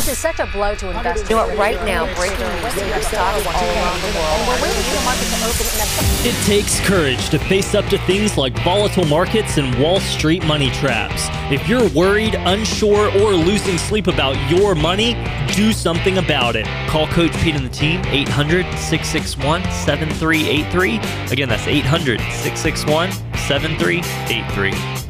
This is such a blow to investors. You know what? Right now, breaking news: your stocks all around the world. And we're waiting for the market to open in a It takes courage to face up to things like volatile markets and Wall Street money traps. If you're worried, unsure, or losing sleep about your money, do something about it. Call Coach Pete and the team 800 661 7383. Again, that's 800 661 7383.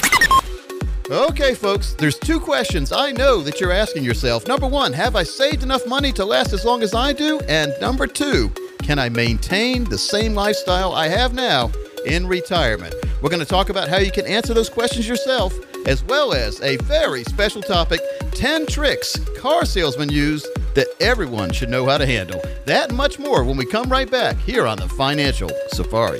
Okay, folks, there's two questions I know that you're asking yourself. Number one, have I saved enough money to last as long as I do? And number two, can I maintain the same lifestyle I have now in retirement? We're going to talk about how you can answer those questions yourself, as well as a very special topic 10 tricks car salesmen use that everyone should know how to handle. That and much more when we come right back here on the Financial Safari.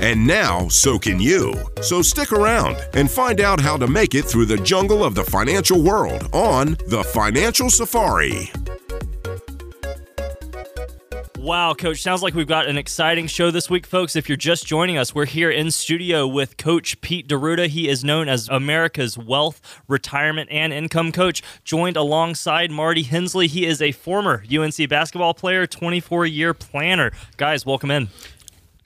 and now so can you. So stick around and find out how to make it through the jungle of the financial world on The Financial Safari. Wow, Coach. Sounds like we've got an exciting show this week, folks. If you're just joining us, we're here in studio with Coach Pete D'Arruda. He is known as America's Wealth, Retirement, and Income Coach, joined alongside Marty Hensley. He is a former UNC basketball player, 24 year planner. Guys, welcome in.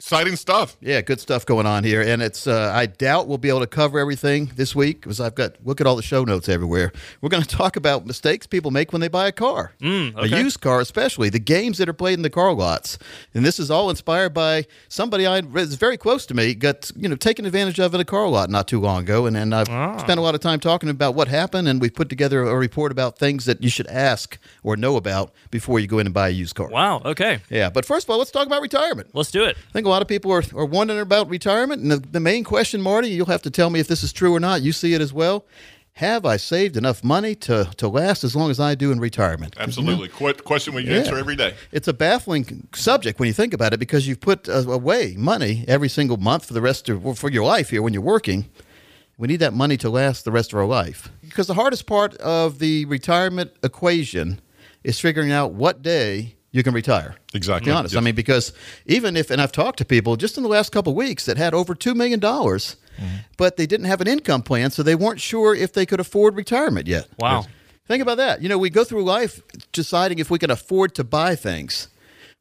Exciting stuff. Yeah, good stuff going on here, and it's. Uh, I doubt we'll be able to cover everything this week because I've got look at all the show notes everywhere. We're going to talk about mistakes people make when they buy a car, Mm, a used car, especially the games that are played in the car lots. And this is all inspired by somebody I is very close to me got you know taken advantage of in a car lot not too long ago, and and I've Ah. spent a lot of time talking about what happened, and we've put together a report about things that you should ask or know about before you go in and buy a used car. Wow, okay. Yeah, but first of all, let's talk about retirement. Let's do it. I think a lot of people are, are wondering about retirement. And the, the main question, Marty, you'll have to tell me if this is true or not. You see it as well. Have I saved enough money to, to last as long as I do in retirement? Absolutely. Qu- question we Yeah. answer every day. It's a baffling subject when you think about it because you've put uh, away money every single month for the rest of for your life here when you're working. We need that money to last the rest of our life. Because the hardest part of the retirement equation is figuring out what day you can retire. Exactly. To be honest, I mean, because even if, and I've talked to people just in the last couple of weeks that had over $2 million, mm-hmm. but they didn't have an income plan, so they weren't sure if they could afford retirement yet. Wow. Think about that. You know, we go through life deciding if we can afford to buy things.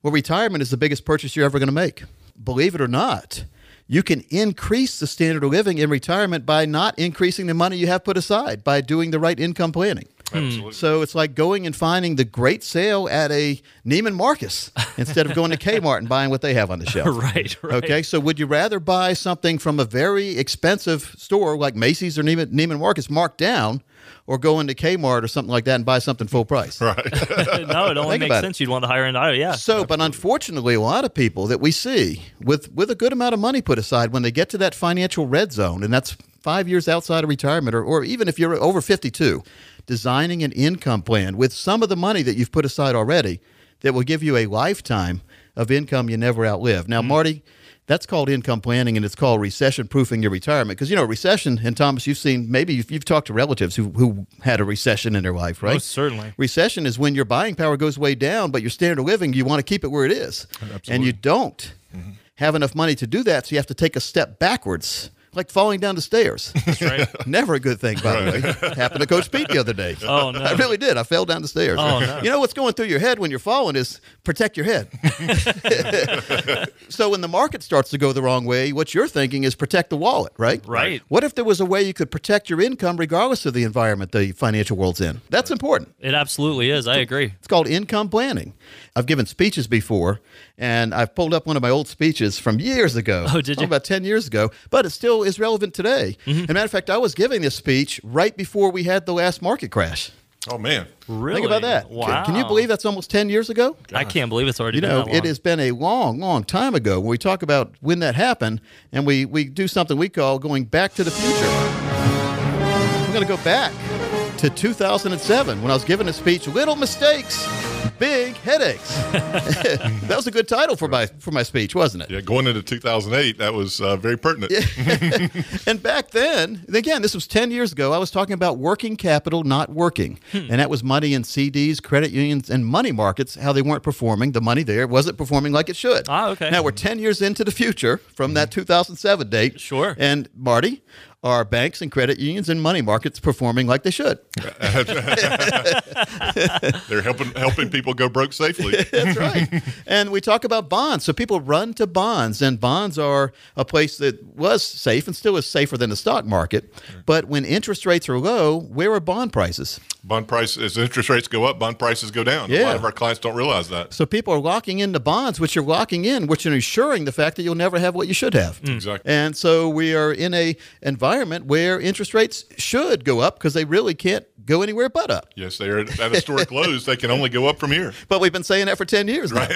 Well, retirement is the biggest purchase you're ever going to make. Believe it or not, you can increase the standard of living in retirement by not increasing the money you have put aside by doing the right income planning. Absolutely. So it's like going and finding the great sale at a Neiman Marcus instead of going to Kmart and buying what they have on the shelf. Right, right. Okay, so would you rather buy something from a very expensive store like Macy's or Neiman, Neiman Marcus marked down, or go into Kmart or something like that and buy something full price? Right. no, it only Think makes about it. sense. You'd want the higher end item. Yeah. So, but unfortunately, a lot of people that we see with with a good amount of money put aside when they get to that financial red zone, and that's five years outside of retirement, or, or even if you're over 52, designing an income plan with some of the money that you've put aside already that will give you a lifetime of income you never outlive. Now, mm-hmm. Marty. That's called income planning, and it's called recession proofing your retirement. Because you know, recession, and Thomas, you've seen maybe you've, you've talked to relatives who, who had a recession in their life, right? Most certainly. Recession is when your buying power goes way down, but your standard of living, you want to keep it where it is. And you don't mm-hmm. have enough money to do that, so you have to take a step backwards like falling down the stairs. That's right. Never a good thing, by the way. Happened to Coach Pete the other day. Oh, no. I really did. I fell down the stairs. Oh, no. You know what's going through your head when you're falling is protect your head. so when the market starts to go the wrong way, what you're thinking is protect the wallet, right? Right. What if there was a way you could protect your income regardless of the environment the financial world's in? That's important. It absolutely is. I agree. It's called income planning. I've given speeches before, and I've pulled up one of my old speeches from years ago. Oh, did you? About 10 years ago, but it still is relevant today. Mm-hmm. As a matter of fact, I was giving this speech right before we had the last market crash. Oh man. Really? Think about that. Can- Wow. Can you believe that's almost 10 years ago? I can't believe it's already You been know, that long. it has been a long, long time ago when we talk about when that happened, and we, we do something we call going back to the future. We're going to go back to 2007 when I was giving a speech, Little Mistakes, Big Headaches. that was a good title for my, for my speech, wasn't it? Yeah, going into 2008, that was uh, very pertinent. And back then, again, this was 10 years ago, I was talking about working capital not working. Hmm. And that was money in CDs, credit unions, and money markets, how they weren't performing. The money there wasn't performing like it should. Ah, okay. Now we're 10 years into the future from that 2007 date. Sure. And Marty, are banks and credit unions and money markets performing like they should? They're helping helping people go broke safely. That's right. and we talk about bonds. So people run to bonds, and bonds are a place that was safe and still is safer than the stock market. But when interest rates are low, where are bond prices? Bond prices as interest rates go up, bond prices go down. A lot of our clients don't realize that. So people are locking into bonds, which you're locking in, which are ensuring the fact that you'll never have what you should have. Mm. Exactly. And so we are in a environment where interest rates should go up because they really can't go anywhere but up. Yes, they are at historic lows. They can only go up from here. But we've been saying that for 10 years Right.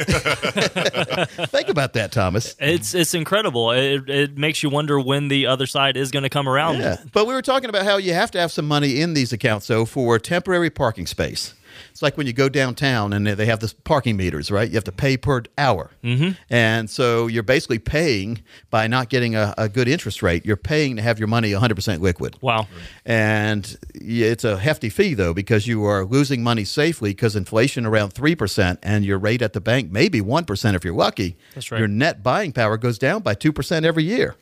Think about that, Thomas. It's it's incredible. It, it makes you wonder when the other side is going to come around. Yeah. But we were talking about how you have to have some money in these accounts, though, for temporary parking space. It's like when you go downtown and they have this parking meters, right? You have to pay per hour. Mm-hmm. And so you're basically paying by not getting a, a good interest rate. You're paying to have your money 100% liquid. Wow. And it's a hefty fee, though, because you are losing money safely because inflation around 3% and your rate at the bank maybe 1% if you're lucky. That's right. Your net buying power goes down by 2% every year.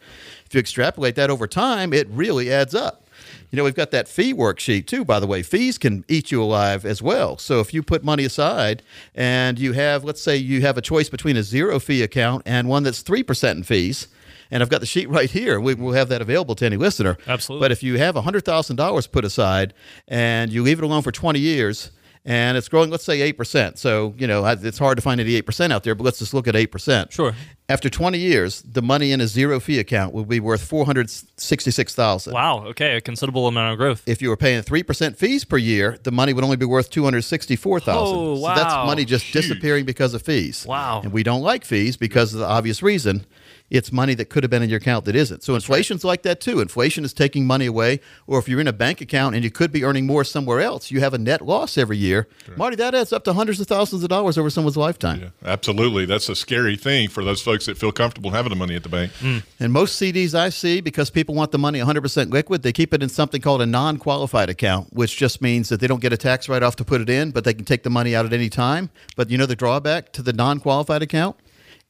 If you extrapolate that over time, it really adds up. You know, we've got that fee worksheet too, by the way. Fees can eat you alive as well. So if you put money aside and you have, let's say, you have a choice between a zero fee account and one that's 3% in fees, and I've got the sheet right here. We, we'll have that available to any listener. Absolutely. But if you have $100,000 put aside and you leave it alone for 20 years, and it's growing, let's say 8%. So, you know, it's hard to find any 8% out there, but let's just look at 8%. Sure. After 20 years, the money in a zero fee account will be worth 466000 Wow. Okay. A considerable amount of growth. If you were paying 3% fees per year, the money would only be worth 264000 Oh, So that's money just disappearing because of fees. Wow. And we don't like fees because of the obvious reason. It's money that could have been in your account that isn't. So inflation's like that too. Inflation is taking money away. Or if you're in a bank account and you could be earning more somewhere else, you have a net loss every year. Marty, that adds up to hundreds of thousands of dollars over someone's lifetime. Yeah, absolutely. That's a scary thing for those folks that feel comfortable having the money at the bank. Hmm. And most CDs I see, because people want the money 100% liquid, they keep it in something called a non qualified account, which just means that they don't get a tax write off to put it in, but they can take the money out at any time. But you know the drawback to the non qualified account?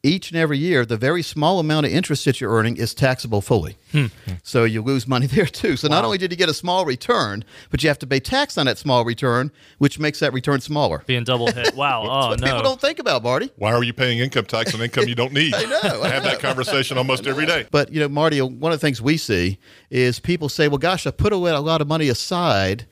Each and every year, the very small amount of interest that you're earning is taxable fully. Hmm. So you lose money there too. So not only did you get a small return, but you have to pay tax on that small return, which makes that return smaller. Being double hit. Wow. Oh What people don't think about, Marty. Why are you paying income tax on income you don't need? I know, I have that conversation almost every day. But you know, Marty, one of the things we see is people say, "Well, gosh, I put away a lot of money aside,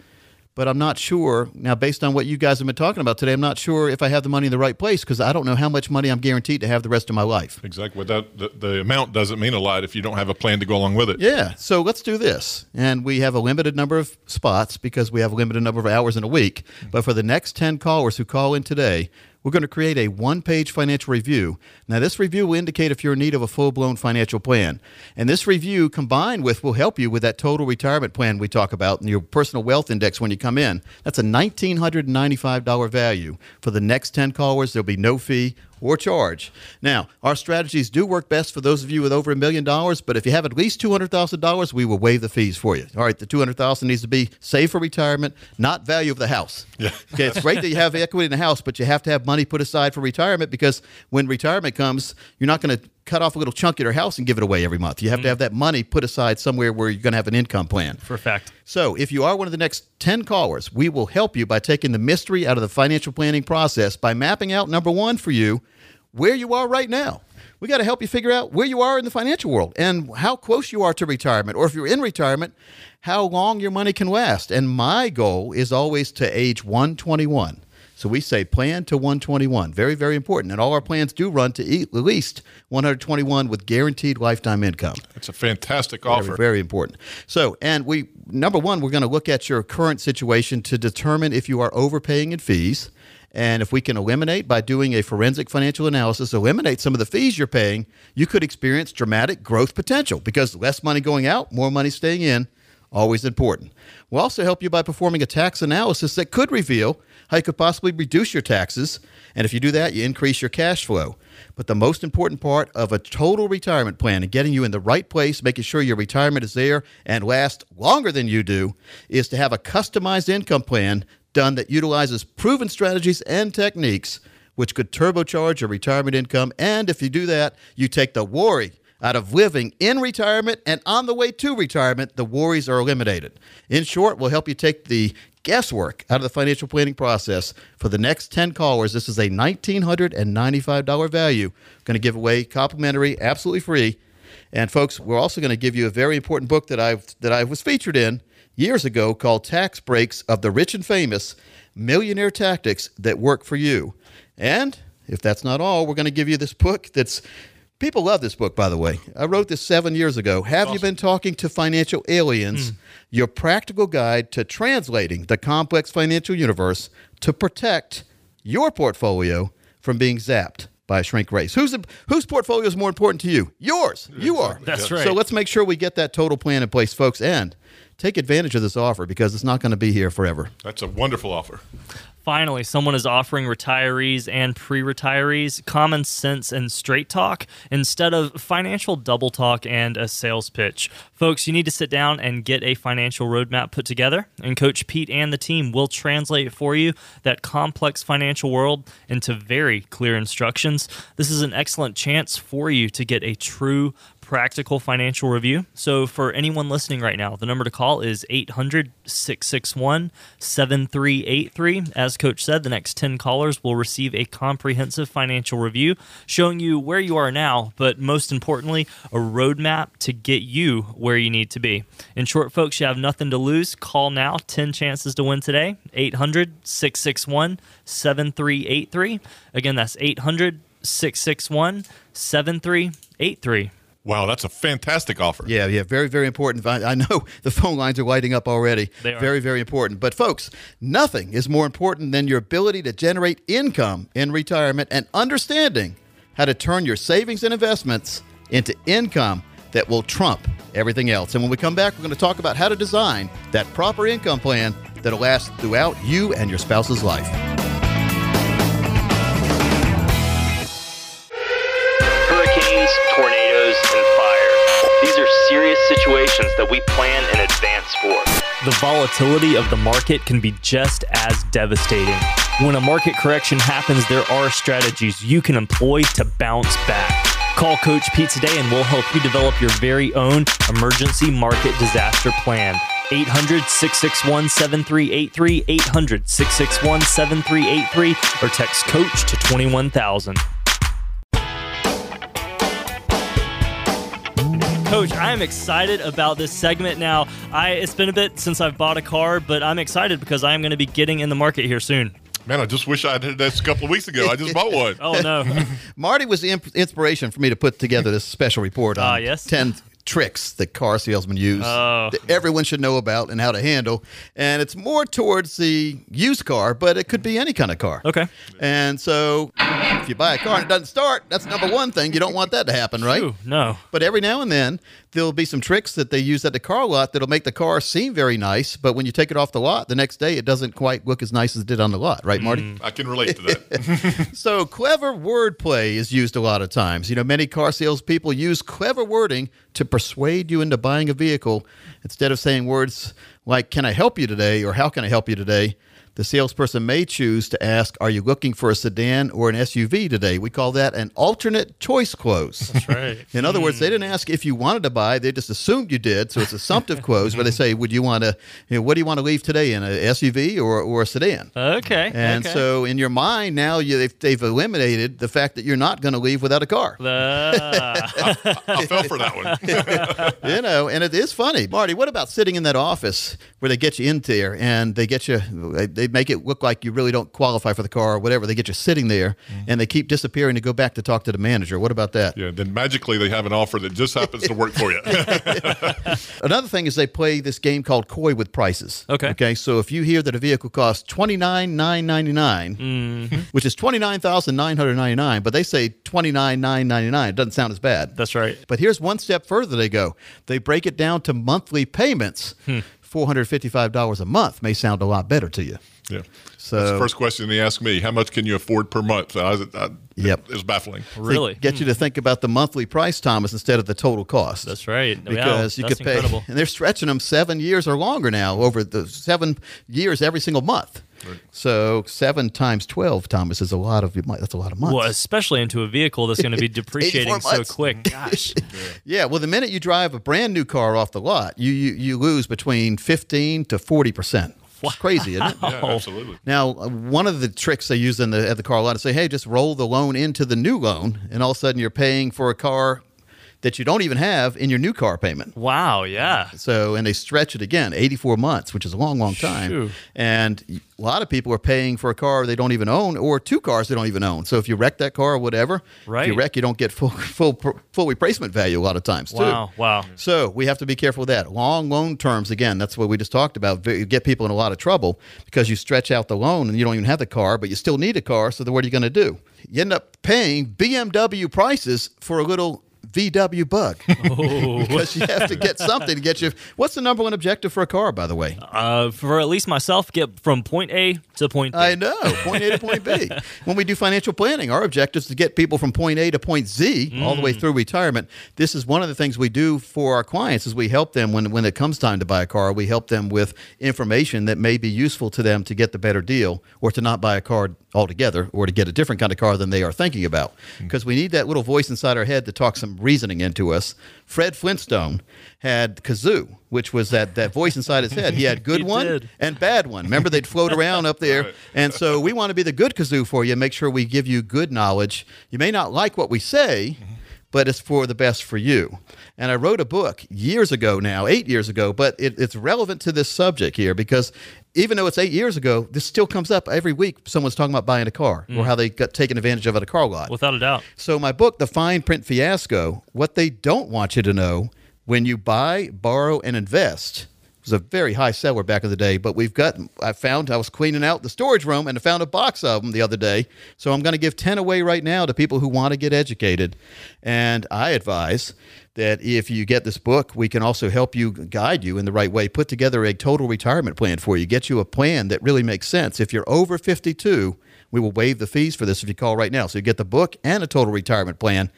but I'm not sure now. Based on what you guys have been talking about today, I'm not sure if I have the money in the right place because I don't know how much money I'm guaranteed to have the rest of my life." Exactly. Without the, the amount doesn't mean a lot if you don't have a plan to go along with it. Yeah. So let's do this. And we have a limited number of spots because we have a limited number of hours in a week. Mm-hmm. But for the next 10 callers who call in today, we're going to create a one page financial review. Now, this review will indicate if you're in need of a full blown financial plan. And this review, combined with, will help you with that total retirement plan we talk about and your personal wealth index when you come in. That's a $1,995 value. For the next 10 callers, there'll be no fee or charge. Now, our strategies do work best for those of you with over a million dollars, but if you have at least $200,000, we will waive the fees for you. All right, the 200,000 needs to be saved for retirement, not value of the house. Yeah. Okay, it's great that you have equity in the house, but you have to have money put aside for retirement because when retirement comes, you're not going to cut off a little chunk of your house and give it away every month. You have to mm. have that money put aside somewhere where you're going to have an income plan. For a fact. So, if you are one of the next 10 callers, we will help you by taking the mystery out of the financial planning process by mapping out number one for you where you are right now. We got to help you figure out where you are in the financial world and how close you are to retirement, or if you're in retirement, how long your money can last. And my goal is always to age 121. So we say plan to 121. Very, very important. And all our plans do run to at least 121 with guaranteed lifetime income. It's a fantastic Very, offer. very important. So, and we number one, we're going to look at your current situation to determine if you are overpaying in fees, and if we can eliminate by doing a forensic financial analysis, eliminate some of the fees you're paying, you could experience dramatic growth potential because less money going out, more money staying in. Always important. We'll also help you by performing a tax analysis that could reveal how you could possibly reduce your taxes. And if you do that, you increase your cash flow. But the most important part of a total retirement plan and getting you in the right place, making sure your retirement is there and lasts longer than you do, is to have a customized income plan done that utilizes proven strategies and techniques which could turbocharge your retirement income. And if you do that, you take the worry out of living in retirement and on the way to retirement, the worries are eliminated. In short, we'll help you take the guesswork out of the financial planning process for the next 10 callers. This is a $1,995 value. Going to give away complimentary, absolutely free. And folks, we're also going to give you a very important book that I that I was featured in years ago called Tax Breaks of the Rich and Famous: Millionaire Tactics That Work for You. And if that's not all, we're going to give you this book that's People love this book, by the way. I wrote this seven years ago. Have you been talking to financial aliens? Hmm. Your practical guide to translating the complex financial universe to protect your portfolio from being zapped by a shrink race. Whose whose portfolio is more important to you? Yours. You are. That's right. So let's make sure we get that total plan in place, folks, and take advantage of this offer because it's not going to be here forever. That's a wonderful offer. Finally, someone is offering retirees and pre retirees common sense and straight talk instead of financial double talk and a sales pitch. Folks, you need to sit down and get a financial roadmap put together, and Coach Pete and the team will translate for you that complex financial world into very clear instructions. This is an excellent chance for you to get a true practical financial review. So, for anyone listening right now, the number to call is 800 661 7383. As Coach said, the next 10 callers will receive a comprehensive financial review showing you where you are now, but most importantly, a roadmap to get you where you need to be. In short, folks, you have nothing to lose. Call now, 10 chances to win today. 800 661 7383. Again, that's 800 661 7383. Wow, that's a fantastic offer. Yeah, yeah, very, very important. I, I know the phone lines are lighting up already. They are. Very, very important. But, folks, nothing is more important than your ability to generate income in retirement and understanding how to turn your savings and investments into income that will trump everything else. And when we come back, we're going to talk about how to design that proper income plan that'll last throughout you and your spouse's life. Situations that we plan in advance for. The volatility of the market can be just as devastating. When a market correction happens, there are strategies you can employ to bounce back. Call Coach Pete today and we'll help you develop your very own emergency market disaster plan. 800 661 7383, 800 661 7383, or text Coach to 21000. Coach, I'm excited about this segment now. I it's been a bit since I've bought a car, but I'm excited because I'm going to be getting in the market here soon. Man, I just wish I had this a couple of weeks ago. I just bought one. Oh no. Marty was the imp- inspiration for me to put together this special report on Ah, yes? 10 tricks that car salesmen use Oh. that everyone should know about and how to handle. And it's more towards the used car, but it could be any kind of car. Okay. And so if you buy a car and it doesn't start, that's number one thing. You don't want that to happen, right? Ooh, no. But every now and then, there'll be some tricks that they use at the car lot that'll make the car seem very nice. But when you take it off the lot the next day, it doesn't quite look as nice as it did on the lot, right, Marty? Mm, I can relate to that. So clever wordplay is used a lot of times. You know, many car salespeople use clever wording to persuade you into buying a vehicle. Instead of saying words like "Can I help you today?" or "How can I help you today?" The salesperson may choose to ask, Are you looking for a sedan or an SUV today? We call that an alternate choice close. That's right. In other words, they didn't ask if you wanted to buy, they just assumed you did. So it's assumptive close, where they say, Would you want to, you know, what do you want to leave today in an SUV or, or a sedan? Okay. And okay. so in your mind now, you, they've, they've eliminated the fact that you're not going to leave without a car. The- ah. I fell for that one. you know, and it is funny. Marty, what about sitting in that office where they get you in there and they get you, they make it look like you really don't qualify for the car or whatever. They get you sitting there mm-hmm. and they keep disappearing to go back to talk to the manager. What about that? Yeah, then magically they have an offer that just happens to work for you. Another thing is they play this game called coy with prices. Okay. Okay. So if you hear that a vehicle costs twenty nine nine ninety nine, mm-hmm. which is twenty nine thousand nine hundred ninety nine, but they say twenty nine nine ninety nine, it doesn't sound as bad. That's right. But here's one step further they go. They break it down to monthly payments. Hmm. Four hundred fifty five dollars a month may sound a lot better to you. Yeah. So That's the first question they asked me. How much can you afford per month? I, I, Yep. It baffling. they Really? get you to hmm. think about the monthly price, Thomas, instead of the total cost. That's right. Wow, because you that's could pay, incredible. and they're stretching them seven years or longer now over the seven years every single month. So seven times twelve, Thomas, is a lot of that's a lot of months. Well, especially into a vehicle that's going to be depreciating so months. quick. Gosh. Yeah, well, the minute you drive a brand new car off the lot, you you, you lose between fifteen to forty percent. It's crazy, isn't it? Yeah, absolutely. Now, uh, one of the tricks they use in the at the car lot is say, "Hey, just roll the loan into the new loan," and all of a sudden you're paying for a car that you don't even have in your new car payment. Wow. Yeah. So, and they stretch it again, 84 months, which is a long, long time. Phew. And a lot of people are paying for a car they don't even own or two cars they don't even own. So if you wreck that car or whatever, if Right. you wreck, you don't get full, full, full replacement value a lot of times too. Wow. Wow. So we have to be careful with that. Long loan terms, again, that's what we just talked about. v- Get people in a lot of trouble because you stretch out the loan and you don't even have the car, but you still need a car. So then what are you going to do? You end up paying BMW prices for a little VW bug because you have to get something to get you. What's the number one objective for a car, by the way? Uh, for at least myself, get from point A to point B. I know, point A to point B. When we do financial planning, our objective is to get people from point A to point Z all the way through retirement. This is one of the things we do for our clients is we help them when, when it comes time to buy a car, we help them with information that may be useful to them to get the better deal or to not buy a car altogether or to get a different kind of car than they are thinking about. Because we need that little voice inside our head to talk some reasoning into us. Fred Flintstone had Gazoo, which was that, that voice inside his head. He had good He one did. and bad one. Remember, they'd float around up there. And so we want to be the good Gazoo for you, make sure we give you good knowledge. You may not like what we say, mm-hmm. But it's for the best for you. And I wrote a book years ago now, eight years ago, but it, it's relevant to this subject here because even though it's eight years ago, this still comes up every week. Someone's talking about buying a car or mm. how they got taken advantage of at a car lot. Without a doubt. So my book, The Fine Print Fiasco, what they don't want you to know when you buy, borrow, and invest was a very high seller back in the day. But we've got, I found, I was cleaning out the storage room and I found a box of them the other day. So I'm going to give 10 away right now to people who want to get educated. And I advise that if you get this book, we can also help you guide you in the right way, put together a total retirement plan for you, get you a plan that really makes sense. If you're over 52, we will waive the fees for this if you call right now. So you get the book and a total retirement plan,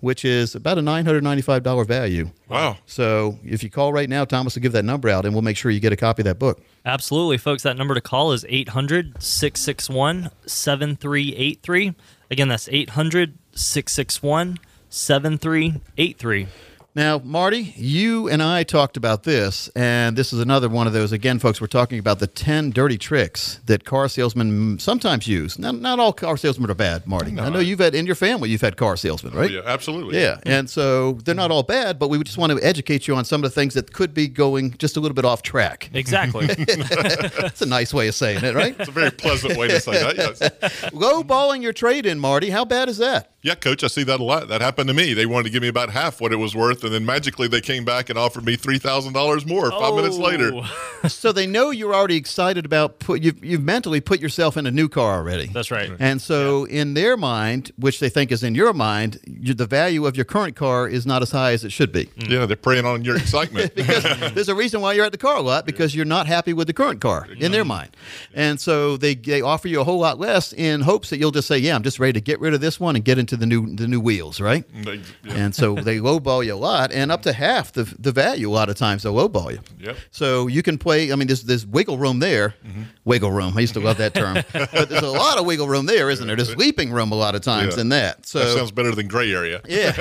which is about a $995 value. Wow. So if you call right now, Thomas will give that number out and we'll make sure you get a copy of that book. Absolutely, folks. That number to call is 800 661 7383. Again, that's 800 661 7383. Now, Marty, you and I talked about this, and this is another one of those. Again, folks, we're talking about the 10 dirty tricks that car salesmen sometimes use. Not, not all car salesmen are bad, Marty. I know you've had, in your family, you've had car salesmen, right? Oh, yeah, absolutely. Yeah, and so they're not all bad, but we just want to educate you on some of the things that could be going just a little bit off track. Exactly. That's a nice way of saying it, right? It's a very pleasant way to say that. Yes. Low balling your trade in, Marty. How bad is that? Yeah, coach, I see that a lot. That happened to me. They wanted to give me about half what it was worth, and then magically they came back and offered me three thousand dollars more five minutes oh. later. Oh, So they know you're already excited about put you've you've mentally put yourself in a new car already. That's right. And so in their mind, which they think is in your mind, you, the value of your current car is not as high as it should be. Mm. Yeah, they're preying on your excitement. because there's a reason why you're at the car lot because you're not happy with the current car in their mind. And so they, they offer you a whole lot less in hopes that you'll just say, yeah, I'm just ready to get rid of this one and get into into the new the new wheels, right? They- yeah. And so they lowball you a lot, and up to half the the value. A lot of times they'll lowball you. Yep. So you can play. I mean, there's there's wiggle room there. Mm-hmm. Wiggle room. I used to love that term. but there's a lot of wiggle room there, isn't there? There's leaping room a lot of times Yeah. in that. So that sounds better than gray area. yeah.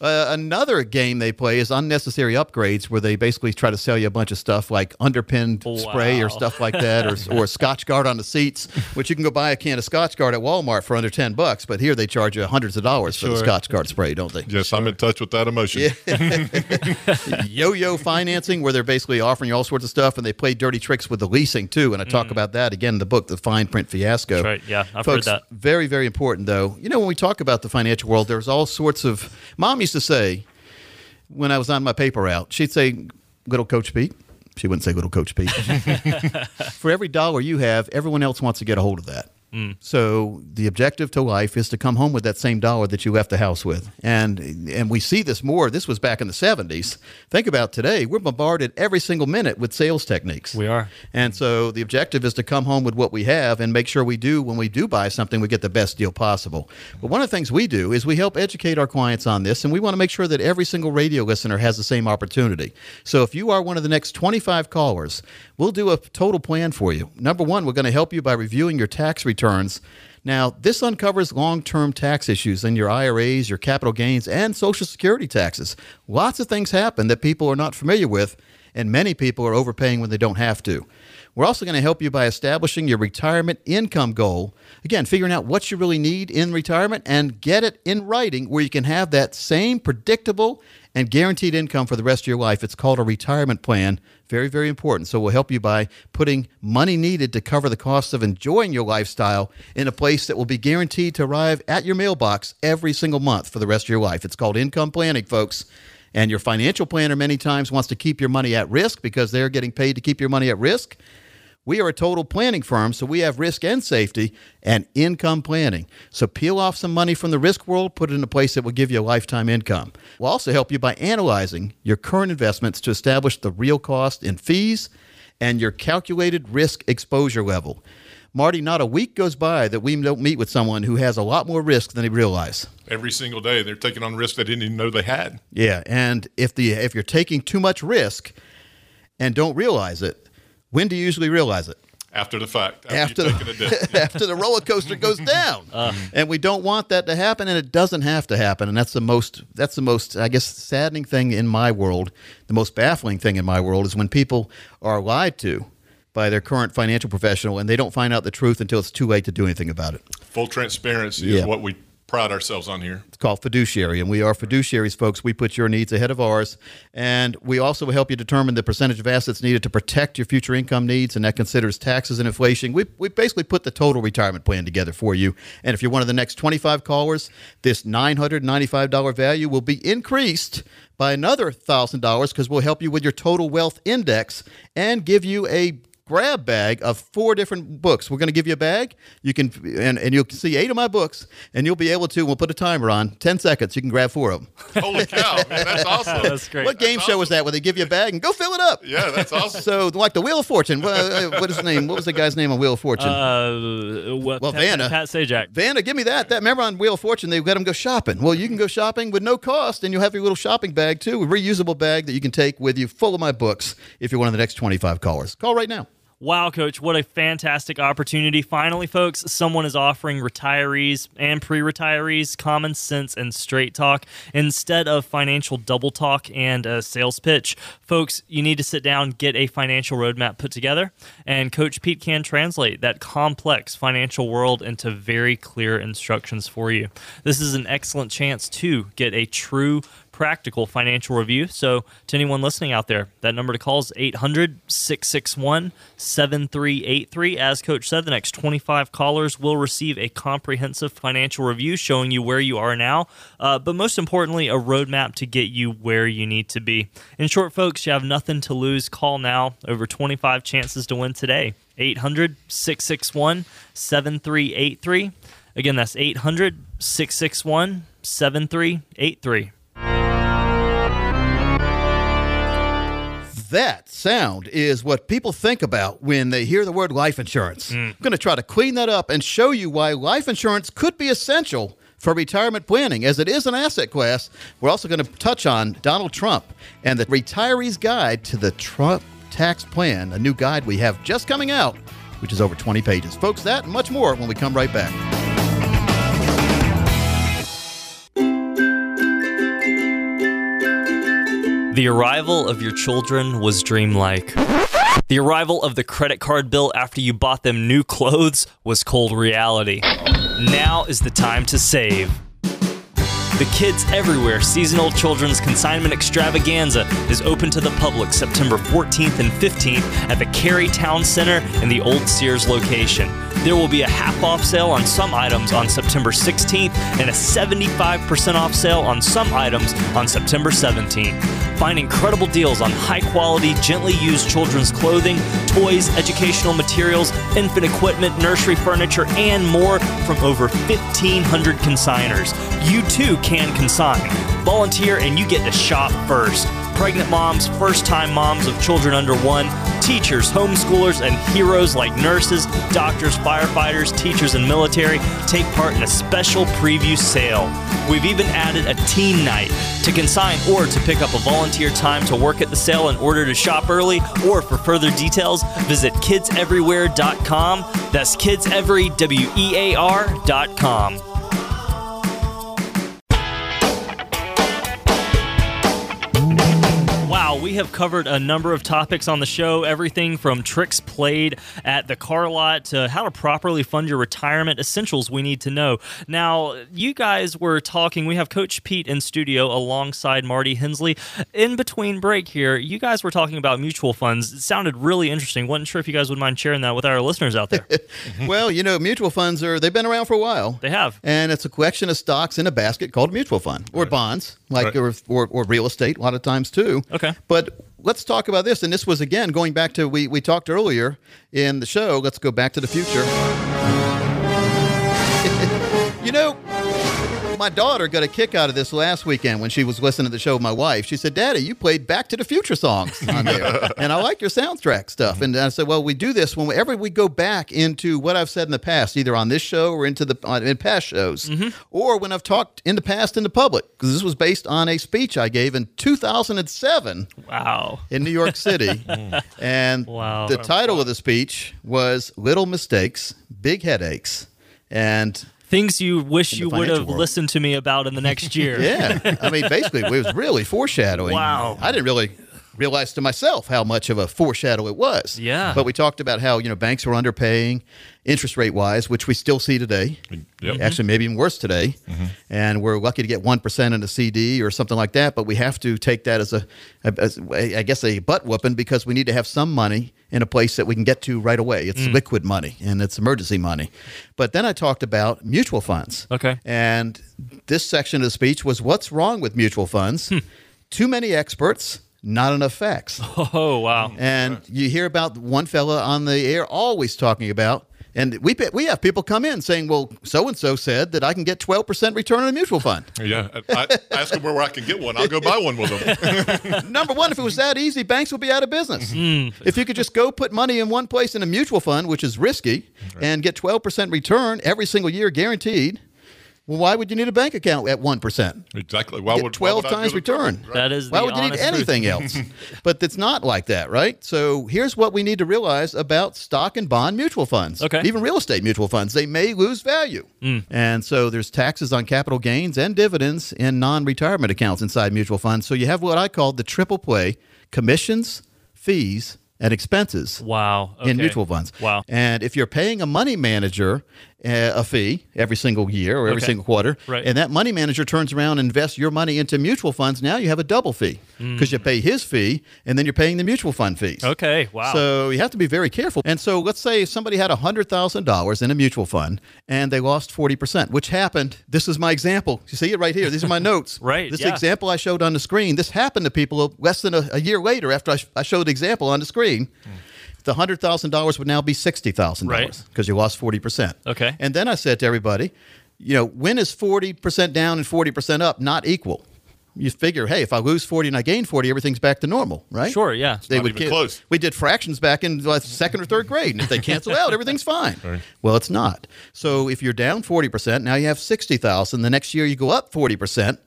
uh, another game they play is unnecessary upgrades, where they basically try to sell you a bunch of stuff like underpinned spray or stuff like that, or or Scotchgard on the seats, which you can go buy a can of Scotchgard at Walmart for under ten bucks. But here they charge you hundreds of dollars for the Sure. Scotchgard spray, don't they? Yes, I'm in touch with that emotion. Yo-yo financing, where they're basically offering you all sorts of stuff, and they play dirty tricks with the leasing too. And I talk about that again in the book, The Fine Print Fiasco. Mm. That's right. Yeah, I've Folks, heard that. Very, very important, though. You know, when we talk about the financial world, there's all sorts of. Mom used to say, when I was on my paper route, she'd say, "Little Coach Pete." She wouldn't say "Little Coach Pete." For every dollar you have, everyone else wants to get a hold of that. Mm. So the objective to life is to come home with that same dollar that you left the house with, and and we see this more. This was back in the '70s. Think about today; we're bombarded every single minute with sales techniques. We are. And so the objective is to come home with what we have and make sure we do, when we do buy something, we get the best deal possible. But one of the things we do is we help educate our clients on this, and we want to make sure that every single radio listener has the same opportunity. So if you are one of the next 25 callers, we'll do a total plan for you. Number one, we're going to help you by reviewing your tax returns. Now, this uncovers long term tax issues in your IRAs, your capital gains, and Social Security taxes. Lots of things happen that people are not familiar with, and many people are overpaying when they don't have to. We're also going to help you by establishing your retirement income goal. Again, figuring out what you really need in retirement and get it in writing where you can have that same predictable and guaranteed income for the rest of your life. It's called a retirement plan. Very, very important. So we'll help you by putting money needed to cover the cost of enjoying your lifestyle in a place that will be guaranteed to arrive at your mailbox every single month for the rest of your life. It's called income planning, folks. And your financial planner many times wants to keep your money at risk because they're getting paid to keep your money at risk. We are a total planning firm, so we have risk and safety and income planning. So peel off some money from the risk world, put it in a place that will give you a lifetime income. We'll also help you by analyzing your current investments to establish the real cost in fees and your calculated risk exposure level. Marty, not a week goes by that we don't meet with someone who has a lot more risk than they realize. Every single day, they're taking on risk they didn't even know they had. Yeah, and if the if you're taking too much risk and don't realize it, when do you usually realize it? After the fact, after, After you've taken a dip. the, after the roller coaster goes down, uh. mm-hmm. and we don't want that to happen, and it doesn't have to happen, and that's the most that's the most I guess saddening thing in my world. The most baffling thing in my world is when people are lied to by their current financial professional, and they don't find out the truth until it's too late to do anything about it. Full transparency Yeah. is what we pride ourselves on here. It's called fiduciary, and we are fiduciaries, folks. We put your needs ahead of ours, and we also help you determine the percentage of assets needed to protect your future income needs, and that considers taxes and inflation. We, we basically put the total retirement plan together for you. And if you're one of the next 25 callers, this $995 value will be increased by another $1,000 because we'll help you with your total wealth index and give you a grab bag of four different books. We're going to give you a bag. You can and, and you'll see eight of my books, and you'll be able to. We'll put a timer on ten seconds. You can grab four of them. Holy cow, man, that's awesome. That's great. What game show was that where they give you a bag and go fill it up? Yeah, that's awesome. So like the Wheel of Fortune. What, uh, what is his name? What was the guy's name on Wheel of Fortune? Uh, what, Well, Pat, Vanna. Pat Sajak. Vanna, give me that. That remember on Wheel of Fortune they let them go shopping. Well, you can go shopping with no cost, and you'll have your little shopping bag too, a reusable bag that you can take with you, full of my books. If you're one of the next 25 callers, call right now. Wow, coach, what a fantastic opportunity. Finally, folks, someone is offering retirees and pre retirees common sense and straight talk instead of financial double talk and a sales pitch. Folks, you need to sit down, get a financial roadmap put together, and Coach Pete can translate that complex financial world into very clear instructions for you. This is an excellent chance to get a true practical financial review. So, to anyone listening out there, that number to call is 800 661 7383. As Coach said, the next 25 callers will receive a comprehensive financial review showing you where you are now, uh, but most importantly, a roadmap to get you where you need to be. In short, folks, you have nothing to lose. Call now. Over 25 chances to win today. 800 661 7383. Again, that's 800 661 7383. That sound is what people think about when they hear the word life insurance. Mm. I'm going to try to clean that up and show you why life insurance could be essential for retirement planning, as it is an asset class. We're also going to touch on Donald Trump and the Retiree's Guide to the Trump Tax Plan, a new guide we have just coming out, which is over 20 pages. Folks, that and much more when we come right back. The arrival of your children was dreamlike. The arrival of the credit card bill after you bought them new clothes was cold reality. Now is the time to save. The Kids Everywhere Seasonal Children's Consignment Extravaganza is open to the public September 14th and 15th at the Cary Town Center in the old Sears location. There will be a half off sale on some items on September 16th and a 75% off sale on some items on September 17th. Find incredible deals on high quality, gently used children's clothing, toys, educational materials, infant equipment, nursery furniture, and more from over 1,500 consigners. You too can consign. Volunteer and you get to shop first. Pregnant moms, first time moms of children under one, teachers, homeschoolers, and heroes like nurses, doctors, firefighters, teachers, and military take part in a special preview sale. We've even added a teen night to consign or to pick up a volunteer time to work at the sale in order to shop early, or for further details, visit kidseverywhere.com. That's kidsevery, we have covered a number of topics on the show. Everything from tricks played at the car lot to how to properly fund your retirement essentials we need to know. Now, you guys were talking, we have Coach Pete in studio alongside Marty Hensley. In between break here, you guys were talking about mutual funds. It sounded really interesting. Wasn't sure if you guys would mind sharing that with our listeners out there. Well, you know, mutual funds are, they've been around for a while. they have. And it's a collection of stocks in a basket called a mutual fund or bonds, like Right. or, or, or real estate a lot of times too. Okay. But let's talk about this. And this was again going back to we we talked earlier in the show. Let's go back to the future. My daughter got a kick out of this last weekend when she was listening to the show with my wife. She said, Daddy, you played Back to the Future songs on there. and I like your soundtrack stuff. And I said, Well, we do this whenever we go back into what I've said in the past, either on this show or into the on, in past shows, mm-hmm. or when I've talked in the past in the public, because this was based on a speech I gave in 2007 Wow. in New York City. Hmm. and Wow. the title of the speech was Little Mistakes, Big Headaches. And Things you wish you would have world. listened to me about in the next year. yeah, I mean, basically, it was really foreshadowing. Wow. I didn't really realize to myself how much of a foreshadow it was. Yeah. But we talked about how, you know, banks were underpaying interest rate wise, which we still see today. Yep. Mm-hmm. Actually, maybe even worse today. Mm-hmm. And we're lucky to get 1% in a CD or something like that. But we have to take that as a, as, I guess, a butt whooping because we need to have some money in a place that we can get to right away. It's mm. liquid money and it's emergency money. But then I talked about mutual funds. Okay. And this section of the speech was what's wrong with mutual funds? Hmm. Too many experts, not enough facts. Oh, wow. And you hear about one fella on the air always talking about, and we we have people come in saying, "Well, so and so said that I can get twelve percent return on a mutual fund." Yeah, I, I ask them where I can get one. I'll go buy one with them. Number one, if it was that easy, banks would be out of business. Mm-hmm. If you could just go put money in one place in a mutual fund, which is risky, and get twelve percent return every single year guaranteed, well, why would you need a bank account at one percent? exactly. Why Get would why 12 would times go return. trouble? That is Why the would you need honest truth. anything else? but it's not like that, right? So here's what we need to realize about stock and bond mutual funds. Okay. Even real estate mutual funds, they may lose value. Mm. And so there's taxes on capital gains and dividends in non retirement accounts inside mutual funds. So you have what I call the triple play commissions, fees, and expenses Wow. in mutual funds. Wow. And if you're paying a money manager Uh, a fee every single year or every Okay. single quarter, Right. and that money manager turns around and invests your money into mutual funds, now you have a double fee because you mm. pay his fee and then you're paying the mutual fund fees. Okay. Wow. So you have to be very careful. And so let's say somebody had $100,000 in a mutual fund and they lost 40%, which happened. This is my example. You see it right here. These are my notes. Right, This yeah. example I showed on the screen. This happened to people less than a, a year later after I, sh- I showed the example on the screen. Hmm. The $100,000 would now be $60,000 because you lost 40%. Okay. And then I said to everybody, you know, when is 40% down and 40% up not equal? You figure, hey, if I lose 40 and I gain 40, everything's back to normal, right? Sure, yeah. They not would even get- close. We did fractions back in uh, second or third grade, and if they cancel out, everything's fine. Well, it's not. So if you're down 40%, now you have 60,000. The next year you go up 40%,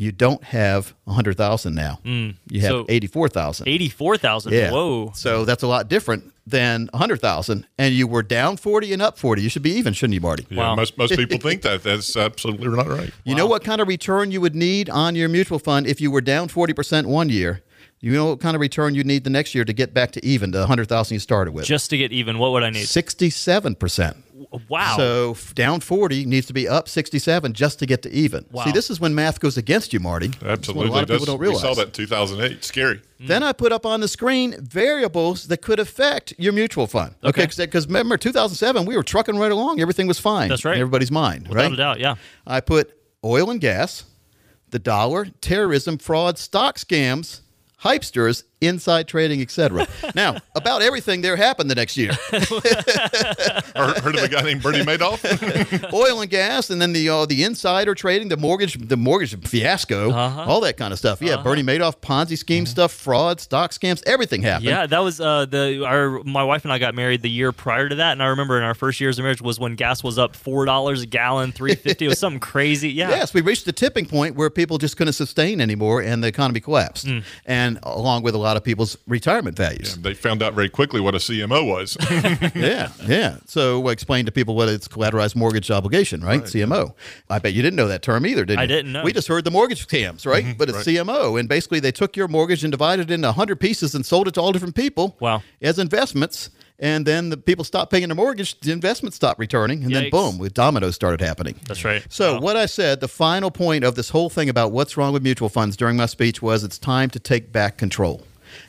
you don't have 100,000 now. Mm. You have So- 84,000. 84,000. Yeah. Whoa. So that's a lot different than 100,000. And you were down 40 and up 40. You should be even, shouldn't you, Marty? Yeah, Wow. most most people think that. That's absolutely not right. You know what kind of return you would need on your mutual fund if you were down 40% one year? You know what kind of return you'd need the next year to get back to even, to the 100,000 you started with? Just to get even, what would I need? 67%. Wow. So f- down 40 needs to be up 67 just to get to even. Wow. See, this is when math goes against you, Marty. Absolutely. a lot of That's- people don't realize. We realize. saw that in 2008. Scary. Hmm. Then I put up on the screen variables that could affect your mutual fund. Okay. Because remember, 2007, we were trucking right along. Everything was fine. That's right. In everybody's mind, Without right? a doubt, yeah. I put oil and gas, the dollar, terrorism, fraud, stock scams, hypesters, inside trading, etc. now, about everything there happened the next year. Heard, of a guy named Bernie Madoff? oil and gas, and then the uh, the insider trading, the mortgage, the mortgage fiasco, Uh-huh. all that kind of stuff. Yeah, Bernie Madoff, Ponzi scheme stuff, fraud, stock scams, everything happened. Yeah, that was uh, the our my wife and I got married the year prior to that, and I remember in our first years of marriage was when gas was up four dollars a gallon, three fifty. it was something crazy. Yeah. Yes, we reached the tipping point where people just couldn't sustain anymore, and the economy collapsed, Mm. and along with a lot of people's retirement values. they found out very quickly what a CMO was. yeah, yeah. So uh, explain to people what it's collateralized mortgage obligation, right? CMO. I bet you didn't know that term either, did you? I didn't know. We just heard the mortgage scams, right? Mm-hmm. But it's CMO, and basically they took your mortgage and divided it into hundred pieces and sold it to all different people. Wow. As investments. And then the people stopped paying their mortgage, the investments stopped returning, and then boom, with dominoes started happening. That's right. So, Wow. what I said, the final point of this whole thing about what's wrong with mutual funds during my speech was it's time to take back control.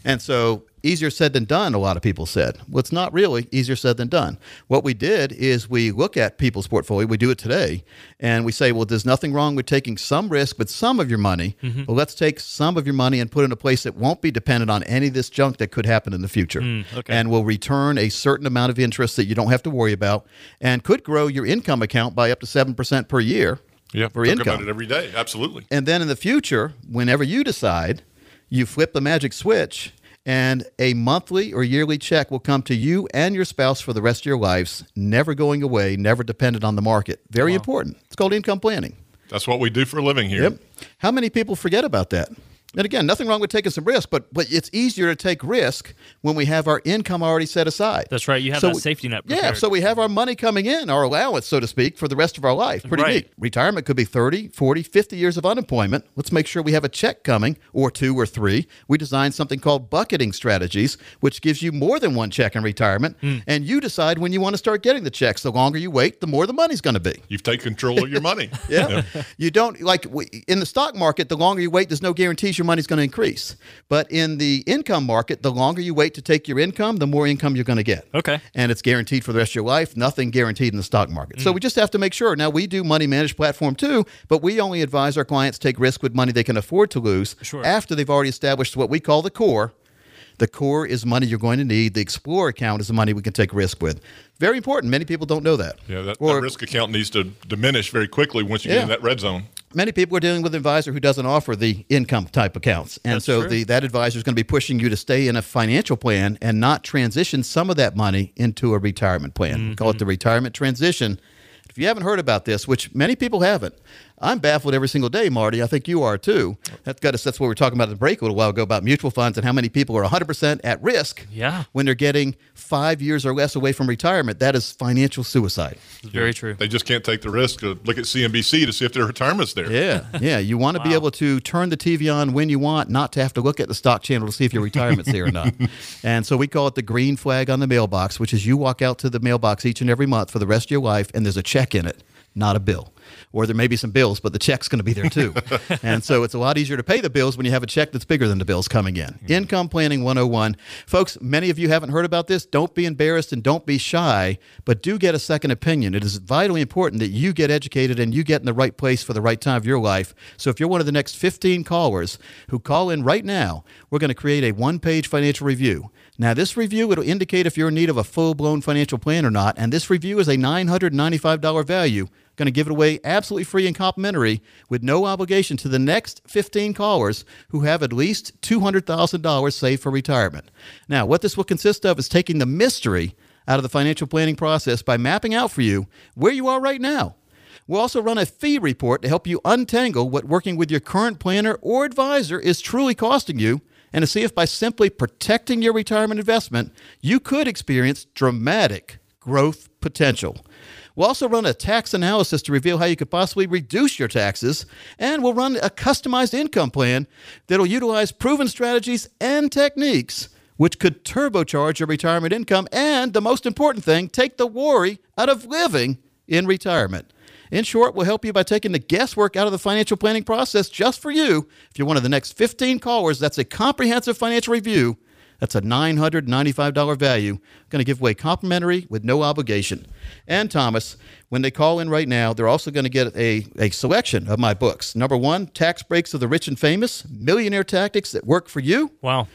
And so, easier said than done, a lot of people said. Well, it's not really easier said than done. What we did is we look at people's portfolio, we do it today, and we say, well, there's nothing wrong with taking some risk with some of your money. Mm-hmm. Well, let's take some of your money and put it in a place that won't be dependent on any of this junk that could happen in the future. Mm, okay. And will return a certain amount of interest that you don't have to worry about and could grow your income account by up to 7% per year yeah, for income. about it every day. Absolutely. And then in the future, whenever you decide, you flip the magic switch and a monthly or yearly check will come to you and your spouse for the rest of your lives, never going away, never dependent on the market. Very important. It's called income planning. That's what we do for a living here. Yep. How many people forget about that? And again, nothing wrong with taking some risk, but but it's easier to take risk when we have our income already set aside. That's right. You have So that safety net. Yeah, so we have our money coming in, our allowance, so to speak, for the rest of our life. Pretty Right. neat. Retirement could be 30, 40, 50 years of unemployment. Let's make sure we have a check coming, or two or three. We designed something called bucketing strategies, which gives you more than one check in retirement, Hmm. and you decide when you want to start getting the checks. The longer you wait, the more the money's going to be. You've taken control of your money. Yeah. You don't like we- in the stock market, the longer you wait, there's no guarantees your money's going to increase. But in the income market, the longer you wait to take your income, the more income you're going to get. Okay. And it's guaranteed for the rest of your life, nothing guaranteed in the stock market. So mm. we just have to make sure. Now, we do money managed platform too, but we only advise our clients take risk with money they can afford to lose Sure. after they've already established what we call the core. The core is money you're going to need. The Explorer account is the money we can take risk with. Very important. Many people don't know that. Yeah, that, Or- that risk account needs to diminish very quickly once you get in that red zone. Many people are dealing with an advisor who doesn't offer the income type accounts. And That's so the, that advisor is going to be pushing you to stay in a financial plan and not transition some of that money into a retirement plan. We call it Mm-hmm. the retirement transition. If you haven't heard about this, which many people haven't, I'm baffled every single day, Marty. I think you are too. That's got us. That's what we were talking about at the break a little while ago about mutual funds and how many people are 100% at risk Yeah. when they're getting five years or less away from retirement. That is financial suicide. Very true. They just can't take the risk to look at CNBC to see if their retirement's there. Yeah, yeah. You want to be able to turn the TV on when you want, not to have to look at the stock channel to see if your retirement's there or not. And so we call it the green flag on the mailbox, which is you walk out to the mailbox each and every month for the rest of your life, and there's a check in it, not a bill. Or there may be some bills, but the check's going to be there too. and so it's a lot easier to pay the bills when you have a check that's bigger than the bills coming in. Hmm. Income Planning 101. Folks, many of you haven't heard about this. Don't be embarrassed and don't be shy, but do get a second opinion. It is vitally important that you get educated and you get in the right place for the right time of your life. So if you're one of the next 15 callers who call in right now, we're going to create a one page financial review. Now, this review it'll indicate if you're in need of a full blown financial plan or not, and this review is a $995 value. Going to give it away absolutely free and complimentary with no obligation to the next 15 callers who have at least $200,000 saved for retirement. Now, what this will consist of is taking the mystery out of the financial planning process by mapping out for you where you are right now. We'll also run a fee report to help you untangle what working with your current planner or advisor is truly costing you and to see if by simply protecting your retirement investment, you could experience dramatic growth potential. We'll also run a tax analysis to reveal how you could possibly reduce your taxes, and we'll run a customized income plan that'll utilize proven strategies and techniques which could turbocharge your retirement income and, the most important thing, take the worry out of living in retirement. In short, we'll help you by taking the guesswork out of the financial planning process just for you. If you're one of the next 15 callers, that's a comprehensive financial review. That's a $995 value. Going to give away complimentary with no obligation. And Thomas, when they call in right now, they're also going to get a, a selection of my books. Number one, Tax Breaks of the Rich and Famous Millionaire Tactics That Work for You. Wow.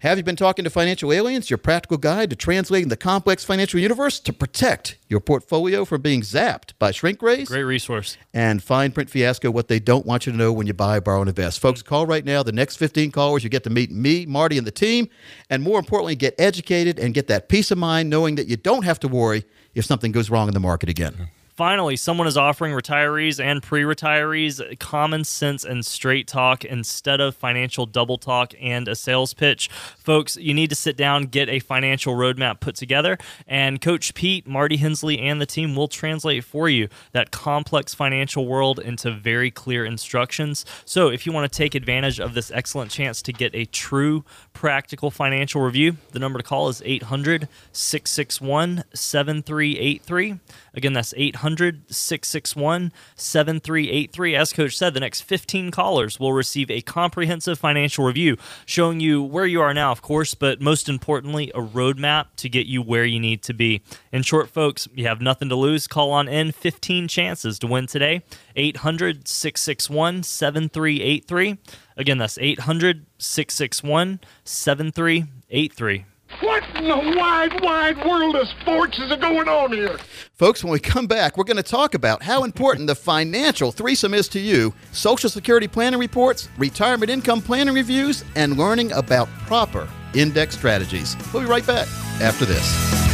Have you been talking to financial aliens? Your practical guide to translating the complex financial universe to protect your portfolio from being zapped by shrink rays? Great resource. And fine print fiasco what they don't want you to know when you buy, borrow, and invest. Folks, call right now. The next 15 callers, you get to meet me, Marty, and the team. And more importantly, get educated and get that peace of mind knowing that you don't have to worry if something goes wrong in the market again. Mm-hmm. Finally, someone is offering retirees and pre retirees common sense and straight talk instead of financial double talk and a sales pitch. Folks, you need to sit down, get a financial roadmap put together, and Coach Pete, Marty Hensley, and the team will translate for you that complex financial world into very clear instructions. So, if you want to take advantage of this excellent chance to get a true practical financial review, the number to call is 800 661 7383. Again, that's 800 661 7383. As Coach said, the next 15 callers will receive a comprehensive financial review showing you where you are now, of course, but most importantly, a roadmap to get you where you need to be. In short, folks, you have nothing to lose. Call on in 15 chances to win today. 800 661 7383. Again, that's 800 661 7383. What in the wide, wide world of sports is going on here? Folks, when we come back, we're going to talk about how important the financial threesome is to you Social Security planning reports, retirement income planning reviews, and learning about proper index strategies. We'll be right back after this.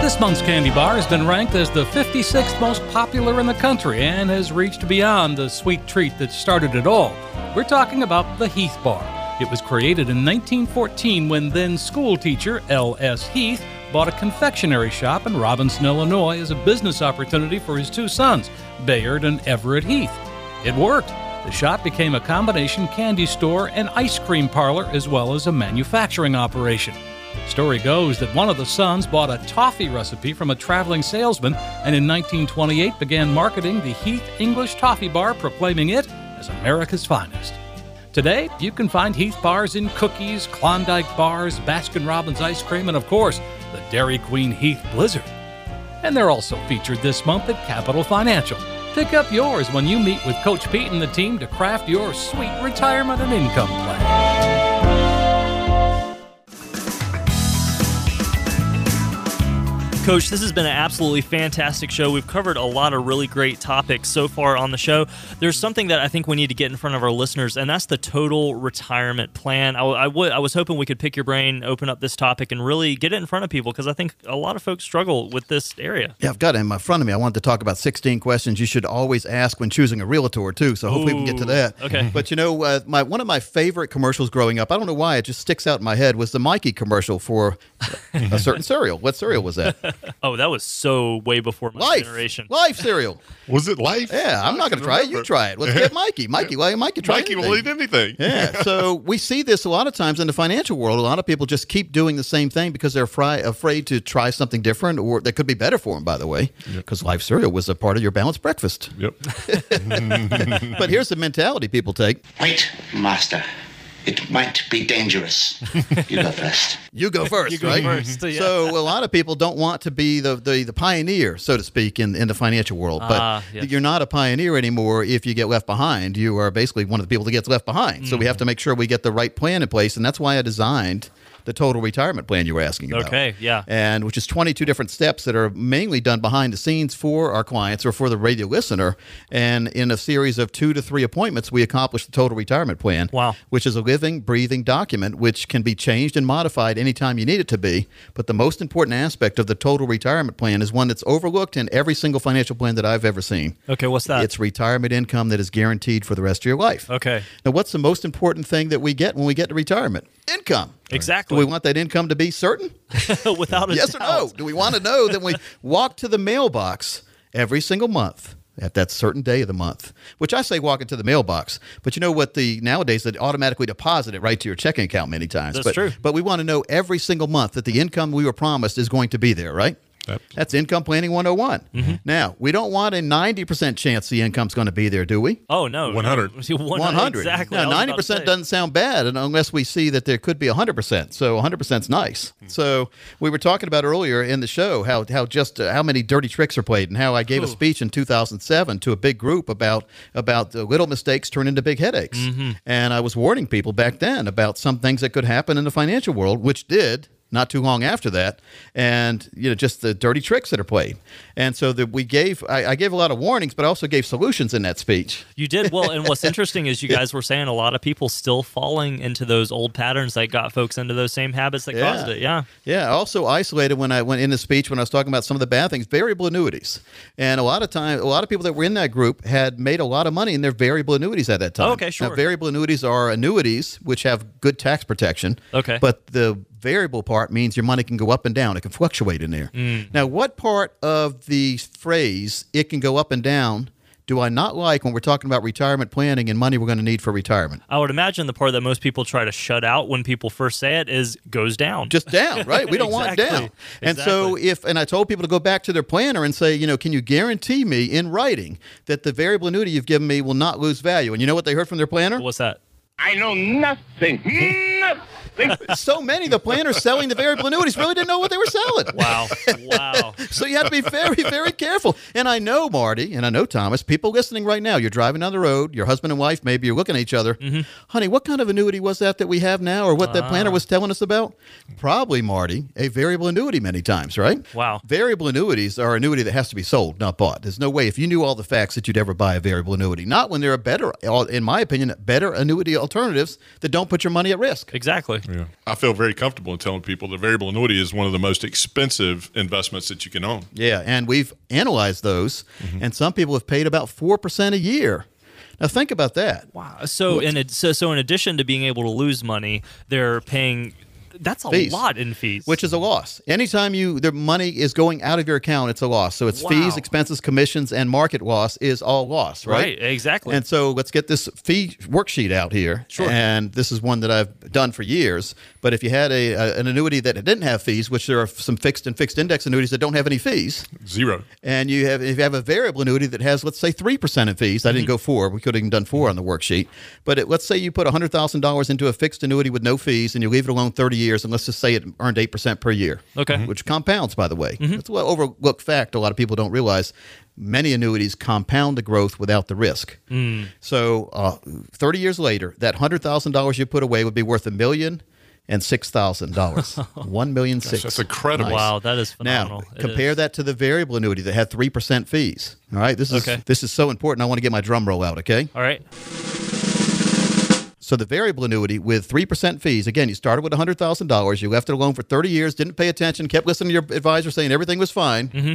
This month's candy bar has been ranked as the 56th most popular in the country and has reached beyond the sweet treat that started it all. We're talking about the Heath Bar. It was created in 1914 when then school teacher L.S. Heath bought a confectionery shop in Robinson, Illinois as a business opportunity for his two sons, Bayard and Everett Heath. It worked. The shop became a combination candy store and ice cream parlor as well as a manufacturing operation. Story goes that one of the sons bought a toffee recipe from a traveling salesman and in 1928 began marketing the Heath English Toffee Bar, proclaiming it as America's finest. Today, you can find Heath bars in cookies, Klondike bars, Baskin Robbins ice cream, and of course, the Dairy Queen Heath Blizzard. And they're also featured this month at Capital Financial. Pick up yours when you meet with Coach Pete and the team to craft your sweet retirement and income plan. Coach, this has been an absolutely fantastic show. We've covered a lot of really great topics so far on the show. There's something that I think we need to get in front of our listeners, and that's the total retirement plan. I, I, w- I was hoping we could pick your brain, open up this topic, and really get it in front of people because I think a lot of folks struggle with this area. Yeah, I've got it in my front of me. I wanted to talk about 16 questions you should always ask when choosing a realtor, too. So hopefully we can get to that. Okay. But you know, uh, my one of my favorite commercials growing up, I don't know why, it just sticks out in my head, was the Mikey commercial for a certain cereal. What cereal was that? oh, that was so way before my Life. generation. Life cereal. Was it life? Yeah, I'm not going to try it. You try it. Let's get Mikey. Mikey, why Mikey try Mikey will eat anything. Yeah, so we see this a lot of times in the financial world. A lot of people just keep doing the same thing because they're fri- afraid to try something different or that could be better for them, by the way, because life cereal was a part of your balanced breakfast. Yep. But here's the mentality people take Wait, master. It might be dangerous. You go first. you go first, You go right? first, yeah. So a lot of people don't want to be the, the, the pioneer, so to speak, in, in the financial world. But Ah, yes. you're not a pioneer anymore if you get left behind. You are basically one of the people that gets left behind. So we Mm. have to make sure we get the right plan in place. And that's why I designed the total retirement plan you were asking about. Okay, yeah. And which is 22 different steps that are mainly done behind the scenes for our clients or for the radio listener. And in a series of two to three appointments, we accomplish the total retirement plan. Wow. Which is a living, breathing document which can be changed and modified anytime you need it to be. But the most important aspect of the total retirement plan is one that's overlooked in every single financial plan that I've ever seen. Okay, what's that? It's retirement income that is guaranteed for the rest of your life. Okay. Now, what's the most important thing that we get when we get to retirement? Income. Exactly. Do we want that income to be certain? Without a yes or no? Do we want to know that we walk to the mailbox every single month? At that certain day of the month, which I say walk into the mailbox, but you know what? The nowadays they automatically deposit it right to your checking account many times. That's but, true. But we want to know every single month that the income we were promised is going to be there, right? That's income planning 101. Mm-hmm. Now, we don't want a 90% chance the income's going to be there, do we? Oh no, 100. 100. Exactly. Now, ninety about to say. percent doesn't sound bad, and unless we see that there could be hundred percent. So hundred percent is nice. Hmm. So we were talking about earlier in the show how how just uh, how many dirty tricks are played, and how I gave a speech in 2007 to a big group about about uh, little mistakes turn into big headaches, Mm-hmm. and I was warning people back then about some things that could happen in the financial world, which did. Not too long after that, and you know, just the dirty tricks that are played, and so that we gave, I, I gave a lot of warnings, but I also gave solutions in that speech. You did well, and what's interesting is you guys were saying a lot of people still falling into those old patterns that got folks into those same habits that caused it. Yeah. Yeah. I also isolated when I went in the speech when I was talking about some of the bad things, variable annuities. And a lot of time, a lot of people that were in that group had made a lot of money in their variable annuities at that time. Oh, okay, sure. Now, variable annuities are annuities which have good tax protection. Okay. But the variable part means your money can go up and down. It can fluctuate in there. Mm. Now, what part of the phrase "it can go up and down" do I not like when we're talking about retirement planning and money we're going to need for retirement? I would imagine the part that most people try to shut out when people first say it is goes down. just down, right? We don't want down. And so if and I told people to go back to their planner and say, you know, can you guarantee me in writing that the variable annuity you've given me will not lose value? And you know what they heard from their planner? What's that? I know nothing. Nothing. so many the planners selling the variable annuities really didn't know what they were selling. Wow. Wow. So you have to be very, very careful. And I know, Marty, and I know, Thomas, people listening right now, you're driving down the road, your husband and wife, maybe you're looking at each other. Mm-hmm. Honey, what kind of annuity was that that we have now or what that Ah. planner was telling us about? Probably, Marty, a variable annuity many times, right? Wow. Variable annuities are annuity that has to be sold, not bought. There's no way, if you knew all the facts, that you'd ever buy a variable annuity. Not when there are better, in my opinion, better annuity alternatives that don't put your money at risk. Exactly. Yeah. I feel very comfortable in telling people the variable annuity is one of the most expensive investments that you can own. Yeah, and we've analyzed those, mm-hmm. and some people have paid about 4% a year. Now, think about that. Wow. So in ad- so so in addition to being able to lose money, they're paying. That's a Fees. lot in fees. Which is a loss. Anytime you the money is going out of your account, it's a loss. So it's fees, expenses, commissions, and market loss is all loss, right? Right, exactly. And so let's get this fee worksheet out here. Sure. And this is one that I've done for years. But if you had a, a an annuity that didn't have fees, which there are some fixed and fixed index annuities that don't have any fees, Zero. and you have if you have a variable annuity that has let's say three percent in fees. I didn't Mm-hmm. go four. We could have even done four on the worksheet. But it, let's say you put hundred thousand dollars into a fixed annuity with no fees, and you leave it alone thirty years, and let's just say it earned eight percent per year. Okay. Mm-hmm. which compounds, by the way. That's a well overlooked fact. A lot of people don't realize. Many annuities compound the growth without the risk. Mm. So, uh, thirty years later, that hundred thousand dollars you put away would be worth a million and six thousand dollars. One million six. that's incredible. Nice. Wow, that is phenomenal. Now It compare is. that to the variable annuity that had three percent fees. All right, this is Okay. this is so important. I want to get my drum roll out. Okay, All right. So the variable annuity with three percent fees. Again, you started with hundred thousand dollars. You left it alone for thirty years. Didn't pay attention. Kept listening to your advisor saying everything was fine. Mm-hmm.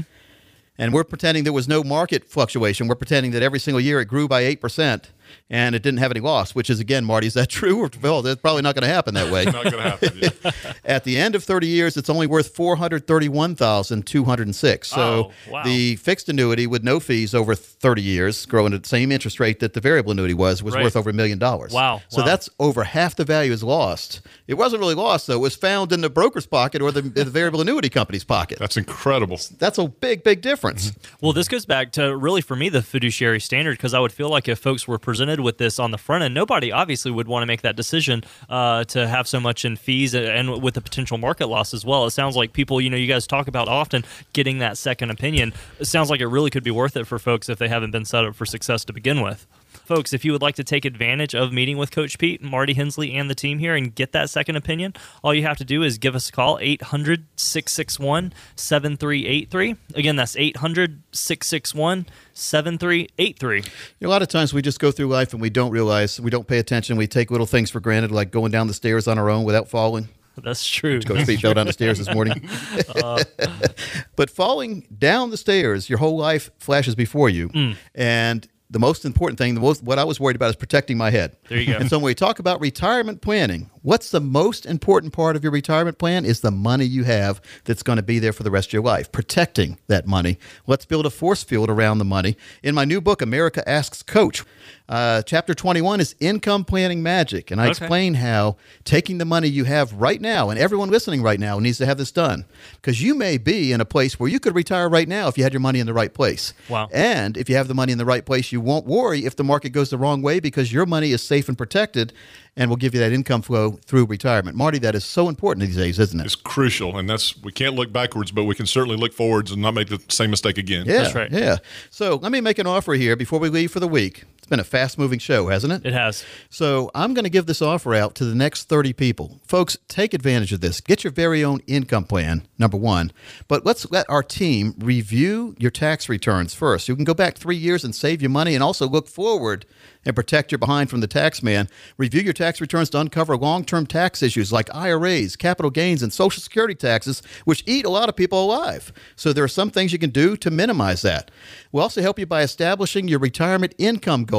And we're pretending there was no market fluctuation. We're pretending that every single year it grew by eight percent. And it didn't have any loss, which is again, Marty, is that true? Or, well, that's probably not going to happen that way. Not going to happen. Yeah. At the end of 30 years, it's only worth 431,206. So Oh, wow. the fixed annuity with no fees over 30 years, growing at the same interest rate that the variable annuity was, was Right. worth over a million dollars. Wow, So wow. that's over half the value is lost. It wasn't really lost, though. It was found in the broker's pocket or the, the variable annuity company's pocket. That's incredible. That's a big, big difference. Mm-hmm. Well, this goes back to really for me the fiduciary standard because I would feel like if folks were presented with this on the front end, nobody obviously would want to make that decision uh, to have so much in fees and with the potential market loss as well. It sounds like people, you know, you guys talk about often getting that second opinion. It sounds like it really could be worth it for folks if they haven't been set up for success to begin with. Folks, if you would like to take advantage of meeting with Coach Pete, Marty Hensley, and the team here and get that second opinion, all you have to do is give us a call 800 661 7383. Again, that's 800 661 7383. A lot of times we just go through life and we don't realize, we don't pay attention. We take little things for granted, like going down the stairs on our own without falling. That's true. Coach Pete fell down the stairs this morning. Uh, but falling down the stairs, your whole life flashes before you. Mm. And the most important thing, the most what I was worried about is protecting my head. There you go. And so when we talk about retirement planning, what's the most important part of your retirement plan is the money you have that's going to be there for the rest of your life. Protecting that money. Let's build a force field around the money. In my new book, America Asks Coach, uh, chapter 21 is income planning magic. And I Okay. explain how taking the money you have right now, and everyone listening right now needs to have this done, because you may be in a place where you could retire right now if you had your money in the right place. Wow. And if you have the money in the right place, you won't worry if the market goes the wrong way because your money is safe and protected and will give you that income flow through retirement. Marty, that is so important these days, isn't it? It's crucial, and that's we can't look backwards, but we can certainly look forwards and not make the same mistake again. Yeah, Yeah. So let me make an offer here before we leave for the week. It's been a fast moving show, hasn't it? It has. So I'm going to give this offer out to the next 30 people. Folks, take advantage of this. Get your very own income plan, number one. But let's let our team review your tax returns first. You can go back three years and save you money and also look forward and protect your behind from the tax man. Review your tax returns to uncover long term tax issues like IRAs, capital gains, and Social Security taxes, which eat a lot of people alive. So there are some things you can do to minimize that. We'll also help you by establishing your retirement income goal.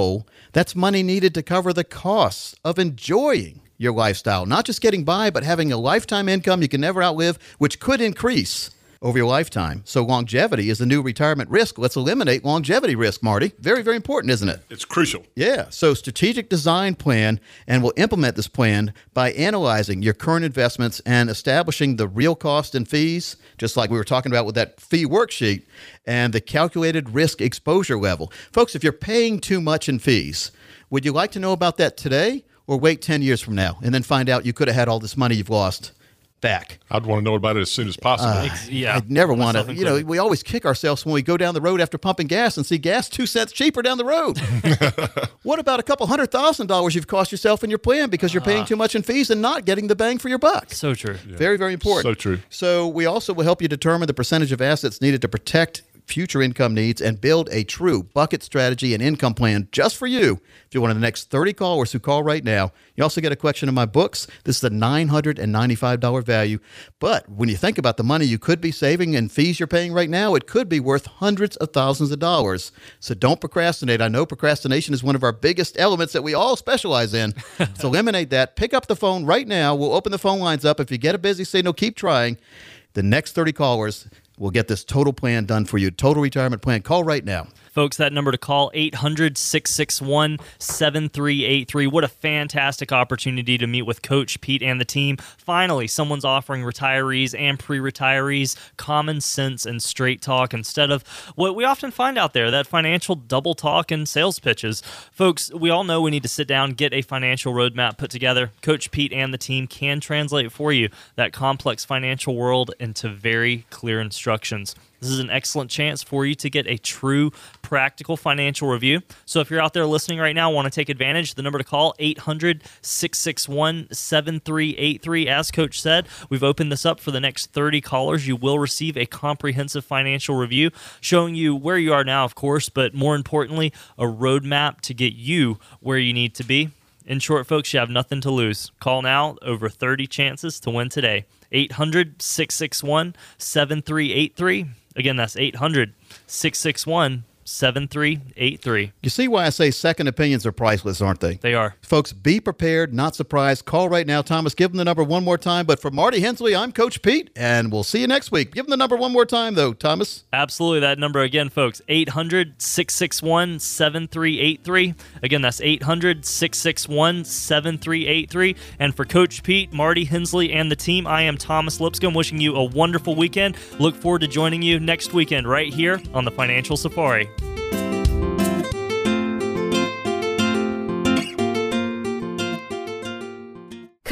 That's money needed to cover the costs of enjoying your lifestyle, not just getting by, but having a lifetime income you can never outlive, which could increase over your lifetime. So longevity is the new retirement risk. Let's eliminate longevity risk, Marty. Very, very important, isn't it? It's crucial. Yeah. So strategic design plan, and we'll implement this plan by analyzing your current investments and establishing the real cost and fees, just like we were talking about with that fee worksheet, and the calculated risk exposure level. Folks, if you're paying too much in fees, would you like to know about that today or wait 10 years from now and then find out you could have had all this money you've lost back? I'd want to know about it as soon as possible. Uh, I'd never want to. You know, we always kick ourselves when we go down the road after pumping gas and see gas two cents cheaper down the road. what about a couple hundred thousand dollars you've cost yourself in your plan because you're paying Ah. too much in fees and not getting the bang for your buck? So true. Very, very important. So true. So we also will help you determine the percentage of assets needed to protect future income needs and build a true bucket strategy and income plan just for you. If you're one of the next 30 callers who call right now, you also get a collection of my books. This is a $995 value. But when you think about the money you could be saving and fees you're paying right now, it could be worth hundreds of thousands of dollars. So don't procrastinate. I know procrastination is one of our biggest elements that we all specialize in. so eliminate that. Pick up the phone right now. We'll open the phone lines up. If you get a busy signal, keep trying. The next 30 callers will get this total plan done for you. Total retirement plan. Call right now. Folks, that number to call 800 661 7383. What a fantastic opportunity to meet with Coach Pete and the team. Finally, someone's offering retirees and pre retirees common sense and straight talk instead of what we often find out there that financial double talk and sales pitches. Folks, we all know we need to sit down, get a financial roadmap put together. Coach Pete and the team can translate for you that complex financial world into very clear instructions. This is an excellent chance for you to get a true practical financial review. So if you're out there listening right now, want to take advantage, the number to call 800-661-7383. As coach said, we've opened this up for the next 30 callers. You will receive a comprehensive financial review showing you where you are now, of course, but more importantly, a roadmap to get you where you need to be. In short, folks, you have nothing to lose. Call now, over 30 chances to win today. 800 661 7383. Again, that's 800 661 7383. You see why I say second opinions are priceless, aren't they? They are. Folks, be prepared, not surprised. Call right now, Thomas. Give them the number one more time. But for Marty Hensley, I'm Coach Pete, and we'll see you next week. Give them the number one more time, though, Thomas. Absolutely. That number again, folks 800 661 7383. Again, that's 800 661 7383. And for Coach Pete, Marty Hensley, and the team, I am Thomas Lipscomb wishing you a wonderful weekend. Look forward to joining you next weekend right here on the Financial Safari. Bye.